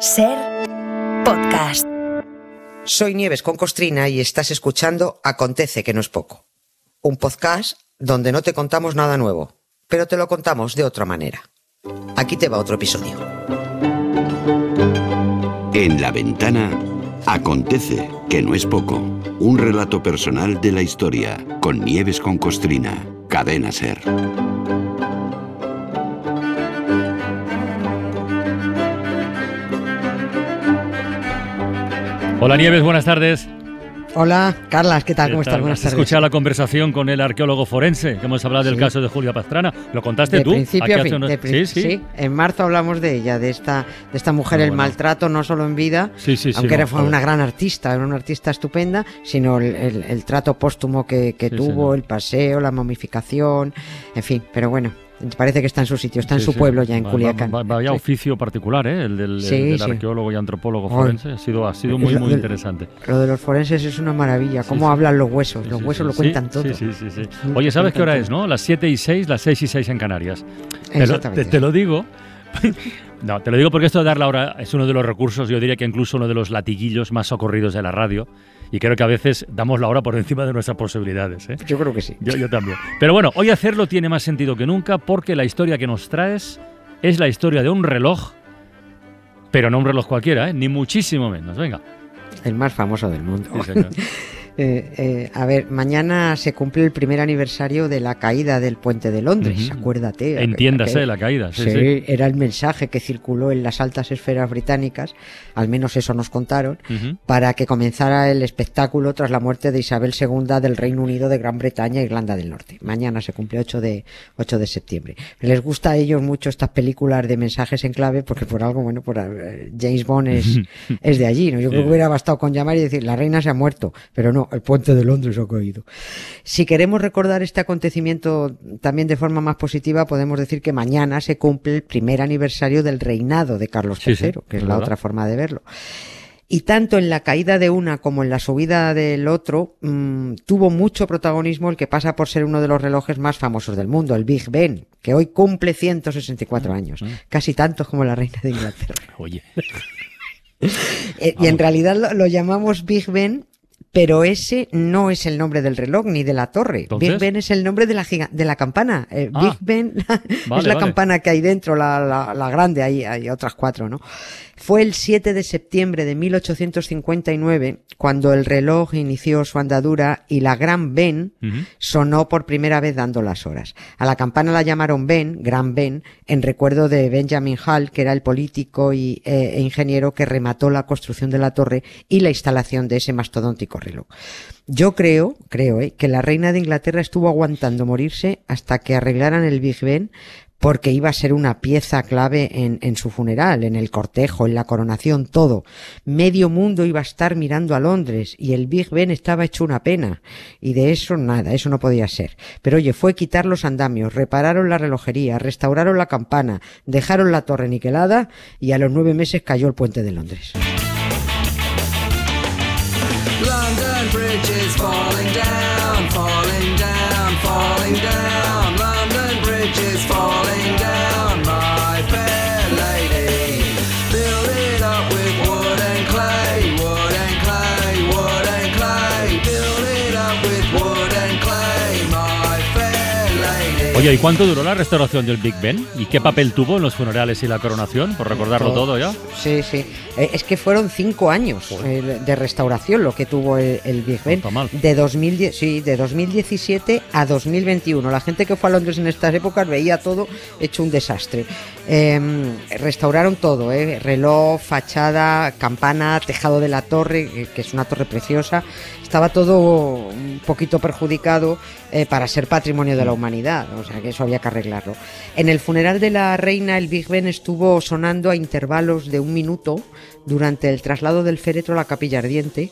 Ser podcast. Soy Nieves con Costrina y estás escuchando Acontece que no es poco. Un podcast donde no te contamos nada nuevo, pero te lo contamos de otra manera. Aquí te va otro episodio. En la ventana acontece que no es poco. Un relato personal de la historia con Nieves con Costrina. Cadena Ser. Hola Nieves, buenas tardes. Hola, Carlas, ¿qué tal? ¿Cómo estás? Buenas tardes. Escucha la conversación con el arqueólogo forense, que hemos hablado del Sí. caso de Julia Pastrana. ¿Lo contaste de tú? principio a fin. unos- de prin- sí, sí. en marzo hablamos de ella, de esta, de esta mujer, Ah, el bueno. maltrato no solo en vida, Sí, sí, sí, aunque no, era, fue joder. una gran artista, era una artista estupenda, sino el, el- el trato póstumo que, que Sí, tuvo, el paseo, la momificación, en fin, pero bueno, parece que está en su sitio, está en Sí, su sí. pueblo ya en Va- Culiacán. va- Vaya oficio particular, ¿eh? El del, el Sí, del sí. arqueólogo y antropólogo forense. Ha sido, ha sido muy, Lo muy del- interesante. Lo de los forenses es una maravilla, cómo hablan los huesos, los huesos lo cuentan todo. Sí, sí, sí, Oye, ¿sabes qué hora es, no? Las 7 y 6, las 6 y 6 en Canarias. Te lo, Exactamente. te- te lo digo. No, te lo digo porque esto de dar la hora es uno de los recursos, yo diría que incluso uno de los latiguillos más socorridos de la radio. Y creo que a veces damos la hora por encima de nuestras posibilidades. ¿eh? Yo creo que sí. Yo, yo también. Pero bueno, hoy hacerlo tiene más sentido que nunca porque la historia que nos traes es la historia de un reloj, pero no un reloj cualquiera, ¿eh? ni muchísimo menos. Venga. El más famoso del mundo. Sí, señor. Eh, eh, a ver, mañana se cumple el primer aniversario de la caída del puente de Londres, acuérdate. Entiéndase la caída. Sí, Sí, sí. era el mensaje que circuló en las altas esferas británicas, al menos eso nos contaron, para que comenzara el espectáculo tras la muerte de Isabel II del Reino Unido de Gran Bretaña e Irlanda del Norte. Mañana se cumple 8 de, 8 de septiembre. Les gusta a ellos mucho estas películas de mensajes en clave porque por algo, bueno, por eh, James Bond es, es de allí, ¿no? Yo creo que hubiera bastado con llamar y decir, la reina se ha muerto, pero no, el puente de Londres ha caído. Si queremos recordar este acontecimiento también de forma más positiva, podemos decir que mañana se cumple el primer aniversario del reinado de Carlos Sí, III, sí, que es la verdad. otra forma de verlo. Y tanto en la caída de una como en la subida del otro, mm, tuvo mucho protagonismo el que pasa por ser uno de los relojes más famosos del mundo, el Big Ben, que hoy cumple 164 años, casi tantos como la reina de Inglaterra. Oye. Eh, y en realidad lo, lo llamamos Big Ben, pero ese no es el nombre del reloj ni de la torre. ¿Entonces? Big Ben es el nombre de la, giga- de la campana. Eh, Ah. Big Ben es la vale. campana que hay dentro, la, la- la grande, hay, hay otras cuatro, ¿no? Fue el 7 de septiembre de 1859 cuando el reloj inició su andadura y la Gran Ben sonó por primera vez dando las horas. A la campana la llamaron Ben, Gran Ben, en recuerdo de Benjamin Hall, que era el político y, eh, e ingeniero que remató la construcción de la torre y la instalación de ese mastodóntico reloj. Yo creo, creo, eh, que la reina de Inglaterra estuvo aguantando morirse hasta que arreglaran el Big Ben porque iba a ser una pieza clave en, su funeral, en el cortejo, en la coronación, todo. Medio mundo iba a estar mirando a Londres y el Big Ben estaba hecho una pena. Y de eso nada, eso no podía ser. Pero oye, fue quitar los andamios, repararon la relojería, restauraron la campana, dejaron la torre niquelada y a los nueve meses cayó el puente de Londres. London Bridge is falling down, falling down, falling down. Oye, ¿y cuánto duró la restauración del Big Ben? ¿Y qué papel tuvo en los funerales y la coronación? Por recordarlo todo ya. Sí, sí. Eh, es que fueron cinco años eh, de restauración lo que tuvo el, el Big Ben. mal. De, 2010, sí, de 2017 a 2021. La gente que fue a Londres en estas épocas veía todo hecho un desastre. Eh, restauraron todo, eh, reloj, fachada, campana, tejado de la torre, que, es una torre preciosa. Estaba todo un poquito perjudicado para ser patrimonio de la humanidad, o sea que eso había que arreglarlo. En el funeral de la reina, el Big Ben estuvo sonando a intervalos de un minuto durante el traslado del féretro a la capilla ardiente.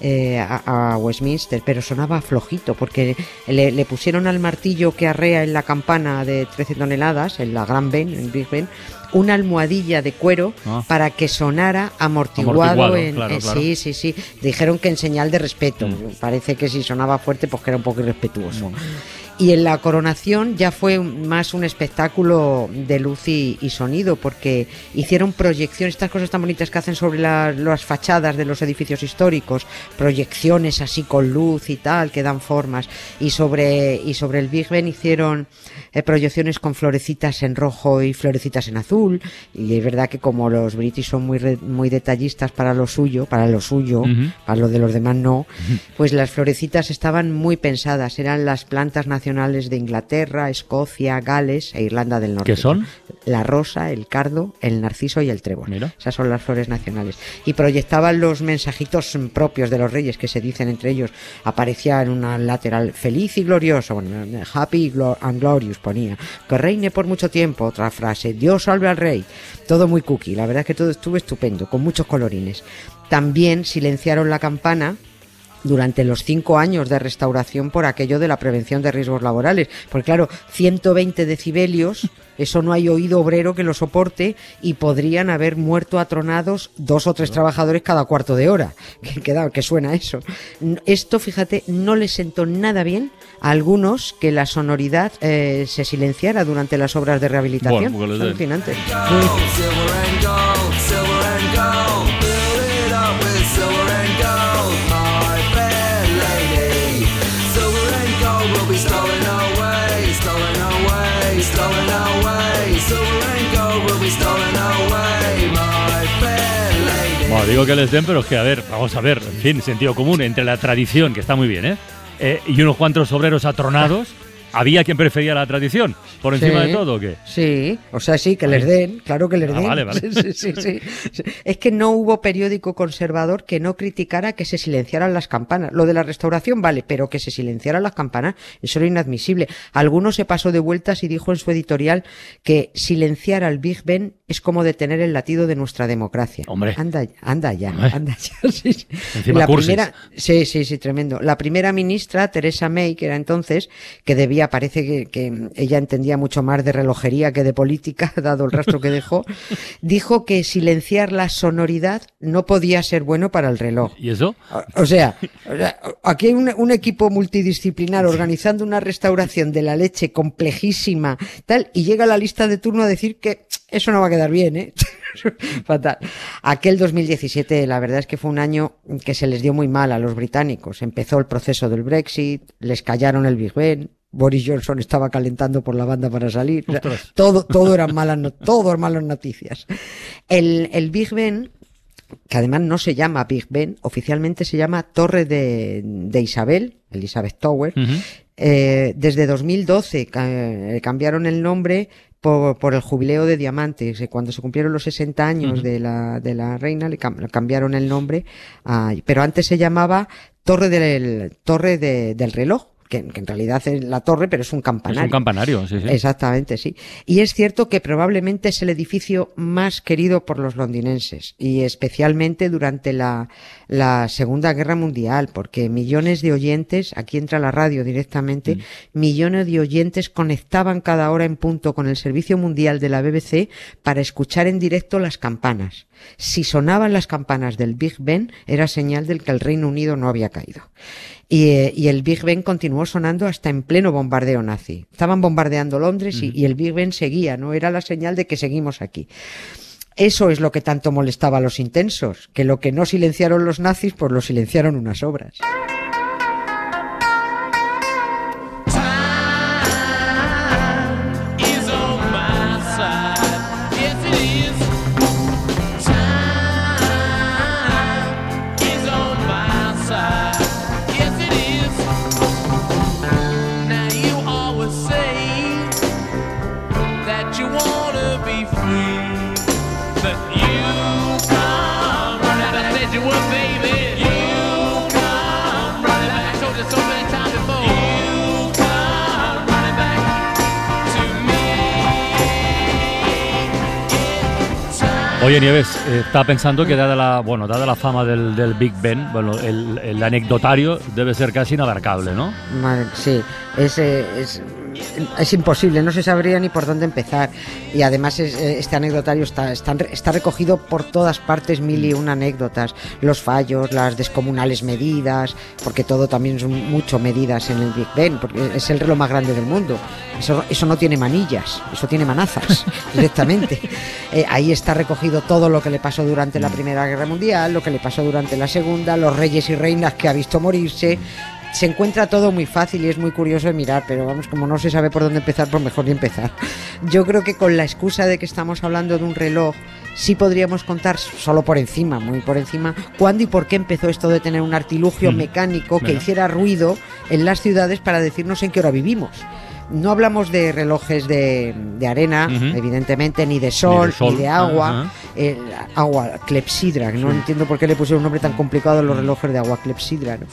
eh, a, Westminster, pero sonaba flojito porque le, le pusieron al martillo que arrea en la campana de 13 toneladas, en la Gran Ben, en Big Ben, una almohadilla de cuero Ah. para que sonara amortiguado. Amortiguado, en, claro, eh, claro. Sí, sí, sí. Dijeron que en señal de respeto. Mm. Parece que si sonaba fuerte, pues que era un poco irrespetuoso. Y en la coronación ya fue más un espectáculo de luz y, y sonido, porque hicieron proyecciones, estas cosas tan bonitas que hacen sobre la- las fachadas de los edificios históricos, proyecciones así con luz y tal, que dan formas. Y sobre, y sobre el Big Ben hicieron eh, proyecciones con florecitas en rojo y florecitas en azul. Y es verdad que como los british son muy, re- muy detallistas para lo suyo, para lo suyo, Ujú. para lo de los demás no, pues las florecitas estaban muy pensadas, eran las plantas nacionales de Inglaterra, Escocia, Gales e Irlanda del Norte. ¿Qué son? La rosa, el cardo, el narciso y el trébol. Mira. Esas son las flores nacionales. Y proyectaban los mensajitos propios de los reyes que se dicen entre ellos. Aparecía en una lateral feliz y glorioso, bueno, happy and glorious ponía. Que reine por mucho tiempo, otra frase. Dios salve al rey. Todo muy cookie. La verdad es que todo estuvo estupendo, con muchos colorines. También silenciaron la campana durante los cinco años de restauración por aquello de la prevención de riesgos laborales. Porque claro, 120 decibelios, eso no hay oído obrero que lo soporte y podrían haber muerto atronados dos o tres trabajadores cada cuarto de hora. Que, que da- que suena eso. Esto, fíjate, no le sentó nada bien a algunos que la sonoridad eh, se silenciara durante las obras de rehabilitación. Bueno. Alucinante. Digo que les den, pero es que, a ver, vamos a ver, en fin, sentido común entre la tradición, que está muy bien, ¿eh? Eh, y unos cuantos obreros atronados, ¿había quien prefería la tradición por encima Sí. de todo o qué? Sí, o sea, sí, que les den, claro que les Ah, den. vale, vale. Sí, sí, sí, sí. Es que no hubo periódico conservador que no criticara que se silenciaran las campanas. Lo de la restauración vale, pero que se silenciaran las campanas, eso era inadmisible. Alguno se pasó de vueltas y dijo en su editorial que silenciar al Big Ben es como detener el latido de nuestra democracia. Hombre. Anda, anda ya, Hombre. anda ya. sí, sí. Encima la cursis. primera, Sí, sí, sí, tremendo. La primera ministra, Teresa May, que era entonces, que debía, parece que, que ella entendía mucho más de relojería que de política, dado el rastro que dejó, dijo que silenciar la sonoridad no podía ser bueno para el reloj. ¿Y eso? O- O sea, o sea, aquí hay un, un equipo multidisciplinar organizando una restauración de la leche complejísima, tal, y llega la lista de turno a decir que eso no va a quedar bien, ¿eh? Fatal. Aquel 2017, la verdad es que fue un año que se les dio muy mal a los británicos. Empezó el proceso del Brexit, les callaron el Big Ben. Boris Johnson estaba calentando por la banda para salir. O sea, Ostras. todo, todo eran malas, no- todo eran malas noticias. El, el Big Ben que además no se llama Big Ben, oficialmente se llama Torre de, de Isabel, Elizabeth Tower. Eh, desde 2012 ca- eh, cambiaron el nombre por, por el jubileo de diamantes. Eh, Cuando se cumplieron los 60 años de, la, de la reina, le cam- le cambiaron el nombre. a- pero antes se llamaba Torre del, Torre de- del Reloj, que, que en realidad es la torre, pero es un Es campanario. un campanario, sí, sí. Exactamente, sí. Y es cierto que probablemente es el edificio más querido por los londinenses y especialmente durante la, la Segunda Guerra Mundial, porque millones de oyentes, aquí entra la radio directamente, millones de oyentes conectaban cada hora en punto con el Servicio Mundial de la BBC para escuchar en directo las campanas. Si sonaban las campanas del Big Ben, era señal del que el Reino Unido no había caído. Y, eh, y el Big Ben continuó sonando hasta en pleno bombardeo nazi. Estaban bombardeando Londres y, y el Big Ben seguía, ¿no? Era la señal de que seguimos aquí. Eso es lo que tanto molestaba a los intensos, que lo que no silenciaron los nazis, pues lo silenciaron unas obras. Oye, Nieves, eh, estaba pensando que dada la, bueno, dada la fama del, del Big Ben, bueno, el, anecdotario debe ser casi inabarcable, ¿no? Sí, Es, es, es imposible, no se sabría ni por dónde empezar. Y además es- eh, este anecdotario está, está, está recogido por todas partes, mil y una anécdotas. Los fallos, las descomunales medidas, porque todo también son mucho medidas en el Big Ben, porque es el reloj más grande del mundo. Eso, eso no tiene manillas, eso tiene manazas directamente. Eh, ahí está recogido todo lo que le pasó durante la Primera Guerra Mundial, lo que le pasó durante la Segunda, los reyes y reinas que ha visto morirse. Se encuentra todo muy fácil y es muy curioso de mirar, pero vamos, como no se sabe por dónde empezar, pues mejor ni empezar. Yo creo que con la excusa de que estamos hablando de un reloj, sí podríamos contar solo por encima, muy por encima, cuándo y por qué empezó esto de tener un artilugio Mm, mecánico que hiciera ruido en las ciudades para decirnos en qué hora vivimos. No hablamos de relojes de, de arena, evidentemente, ni de sol, ni de, sol, agua. Eh, agua, clepsidra, que no entiendo por qué le pusieron un nombre tan complicado a los relojes de agua, clepsidra. ¿no?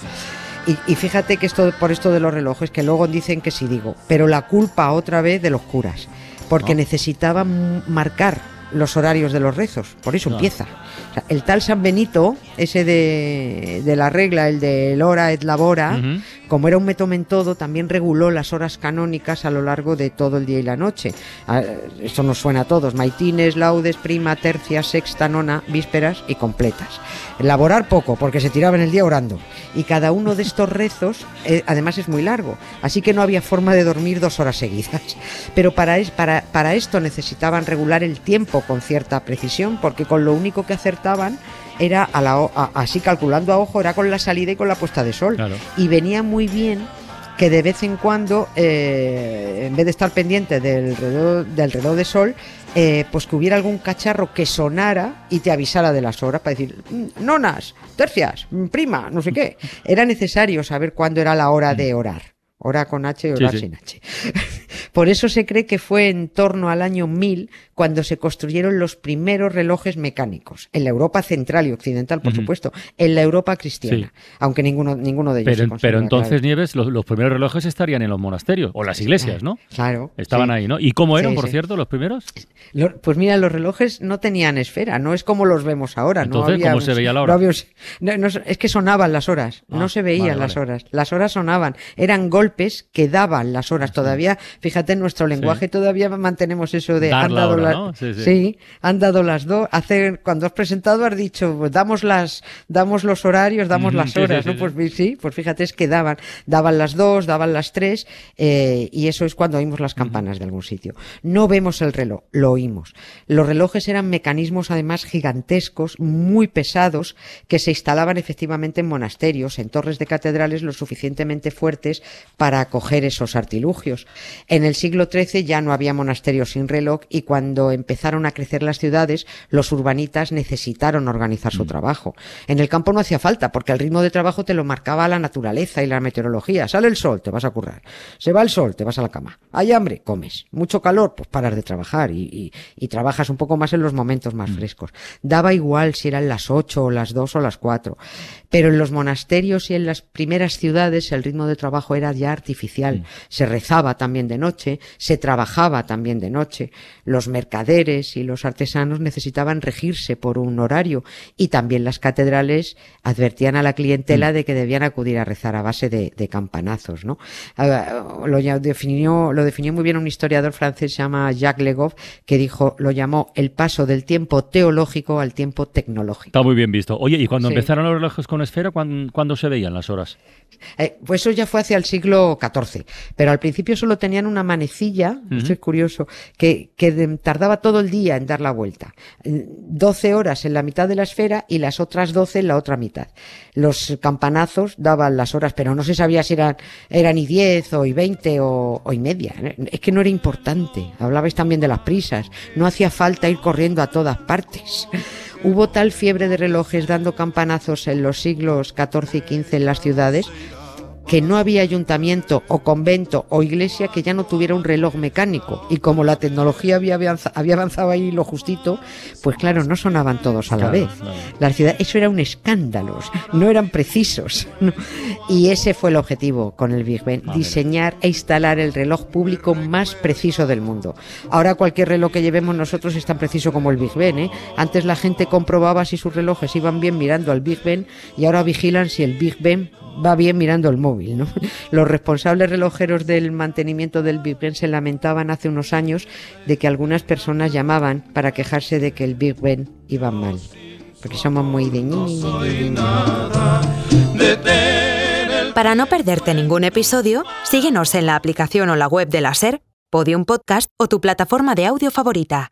Y, y fíjate que esto por esto de los relojes, que luego dicen que sí digo, pero la culpa otra vez de los curas, porque Ah. necesitaban marcar los horarios de los rezos, por eso empieza. O sea, el tal San Benito, ese de, de la regla, el de hora et labora, Ujú. Como era un método en todo, también reguló las horas canónicas a lo largo de todo el día y la noche. Ah, Esto nos suena a todos: maitines, laudes, prima, tercia, sexta, nona, vísperas y completas. Elaborar poco, porque se tiraba en el día orando. Y cada uno de estos rezos, eh, además, es muy largo. Así que no había forma de dormir dos horas seguidas. Pero para, para esto necesitaban regular el tiempo con cierta precisión, porque con lo único que acertaban era, a la, o- a- así calculando a ojo, era con la salida y con la puesta de sol Claro. y venía muy bien que de vez en cuando, eh, en vez de estar pendiente del reloj, del reloj de sol, eh, pues que hubiera algún cacharro que sonara y te avisara de las horas para decir, "Mm, nonas, tercias, mm, prima, no sé qué. Era necesario saber cuándo era la hora de orar. Hora con H y Sí, orar sí. sin H. Por eso se cree que fue en torno al año 1000 cuando se construyeron los primeros relojes mecánicos. En la Europa central y occidental, por supuesto. En la Europa cristiana. Aunque ninguno, ninguno de ellos Pero, entonces, claro. Nieves, los, los primeros relojes estarían en los monasterios o las iglesias, ¿no? Claro. Estaban sí. ahí, ¿no? ¿Y cómo eran, Sí, por cierto, los primeros? Lo- pues mira, los relojes no tenían esfera, no es como los vemos ahora. no Entonces, había ¿cómo se veía la no hora? había no, no, es que sonaban las horas, Ah, no se veían vale, las vale. horas. Las horas sonaban, eran golpes que daban las horas. Todavía, fíjate, en nuestro lenguaje todavía mantenemos eso de Dar han la dado hora, las- ¿no? Sí, sí. sí, han dado las dos. Cuando has presentado has dicho, pues, damos las, damos los horarios, damos las horas, sí, ¿no? Pues sí, pues fíjate, es que daban, daban las dos, daban las tres, eh, y eso es cuando oímos las campanas de algún sitio. No vemos el reloj, lo oímos. Los relojes eran mecanismos además gigantescos, muy pesados, que se instalaban efectivamente en monasterios, en torres de catedrales lo suficientemente fuertes para acoger esos artilugios. En el siglo XIII ya no había monasterios sin reloj y cuando empezaron a crecer las ciudades, los urbanitas necesitaron organizar su trabajo. En el campo no hacía falta, porque el ritmo de trabajo te lo marcaba la naturaleza y la meteorología. Sale el sol, te vas a currar. Se va el sol, te vas a la cama. Hay hambre, comes. Mucho calor, pues paras de trabajar y, y- y trabajas un poco más en los momentos más frescos. Daba igual si eran las 8 o las 2 o las 4. Pero en los monasterios y en las primeras ciudades el ritmo de trabajo era ya artificial. Se rezaba también de noche, se trabajaba también de noche. Los mercaderes y los artesanos necesitaban regirse por un horario y también las catedrales advertían a la clientela de que debían acudir a rezar a base de, de campanazos, ¿no? Ah, Lo, definió, lo definió muy bien un historiador francés se llama Jacques Legoff que dijo, lo llamó el paso del tiempo teológico al tiempo tecnológico. Está muy bien visto. Oye, ¿y cuando Sí. empezaron los relojes con esfera, ¿cuándo, cuándo se veían las horas? Eh, pues eso ya fue hacia el siglo XIV, pero al principio solo tenían una manecilla, esto es curioso, que, que de- tardaba todo el día en dar la vuelta. Eh, 12 horas en la mitad de la esfera y las otras 12 en la otra mitad. Los campanazos daban las horas, pero no se sabía si eran, eran y 10 o y 20 o, o y media. Es que no era importante. Hablabais también de las prisas. No hacía falta ir corriendo a todas partes. Hubo tal fiebre de relojes dando campanazos en los siglos XIV y XV en las ciudades que no había ayuntamiento o convento o iglesia que ya no tuviera un reloj mecánico. Y como la tecnología había, avanza- había avanzado ahí lo justito, pues claro, no sonaban todos a la Claro, vez. claro. La ciudad, eso era un escándalo, no eran precisos. ¿no? Y ese fue el objetivo con el Big Ben, diseñar e instalar el reloj público más preciso del mundo. Ahora cualquier reloj que llevemos nosotros es tan preciso como el Big Ben. ¿eh? Antes la gente comprobaba si sus relojes iban bien mirando al Big Ben y ahora vigilan si el Big Ben va bien mirando el móvil. ¿no? Los responsables relojeros del mantenimiento del Big Ben se lamentaban hace unos años de que algunas personas llamaban para quejarse de que el Big Ben iba mal. Porque somos muy de... Para no perderte ningún episodio, síguenos en la aplicación o la web de la SER, Podium Podcast o tu plataforma de audio favorita.